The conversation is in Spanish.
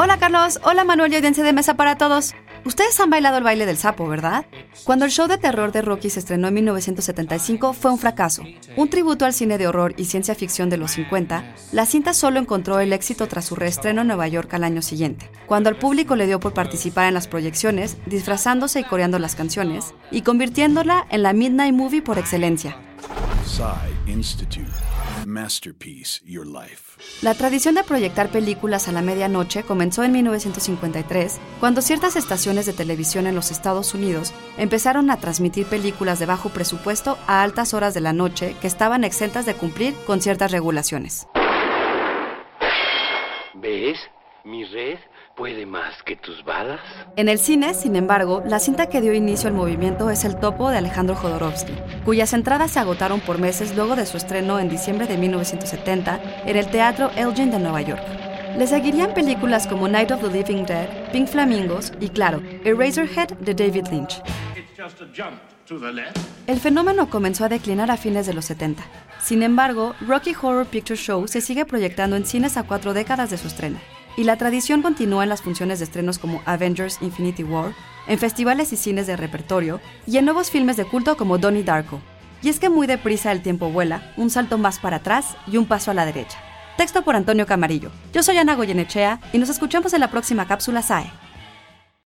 Hola Carlos, hola Manuel y audiencia de mesa para todos. Ustedes han bailado el baile del sapo, ¿verdad? Cuando el show de terror de Rocky se estrenó en 1975 fue un fracaso. Un tributo al cine de horror y ciencia ficción de los 50, la cinta solo encontró el éxito tras su reestreno en Nueva York al año siguiente, cuando al público le dio por participar en las proyecciones, disfrazándose y coreando las canciones, y convirtiéndola en la Midnight Movie por excelencia. Institute. Masterpiece Your Life. La tradición de proyectar películas a la medianoche comenzó en 1953, cuando ciertas estaciones de televisión en los Estados Unidos empezaron a transmitir películas de bajo presupuesto a altas horas de la noche que estaban exentas de cumplir con ciertas regulaciones. ¿Ves? Mi red puede más que tus balas. En el cine, sin embargo, la cinta que dio inicio al movimiento es El Topo de Alejandro Jodorowsky, cuyas entradas se agotaron por meses luego de su estreno en diciembre de 1970 en el Teatro Elgin de Nueva York. Le seguirían películas como Night of the Living Dead, Pink Flamingos y, claro, Eraserhead de David Lynch. El fenómeno comenzó a declinar a fines de los 70. Sin embargo, Rocky Horror Picture Show se sigue proyectando en cines a cuatro décadas de su estreno y la tradición continúa en las funciones de estrenos como Avengers Infinity War, en festivales y cines de repertorio y en nuevos filmes de culto como Donnie Darko. Y es que muy deprisa el tiempo vuela, un salto más para atrás y un paso a la derecha. Texto por Antonio Camarillo. Yo soy Ana Goyenechea y nos escuchamos en la próxima cápsula SAE.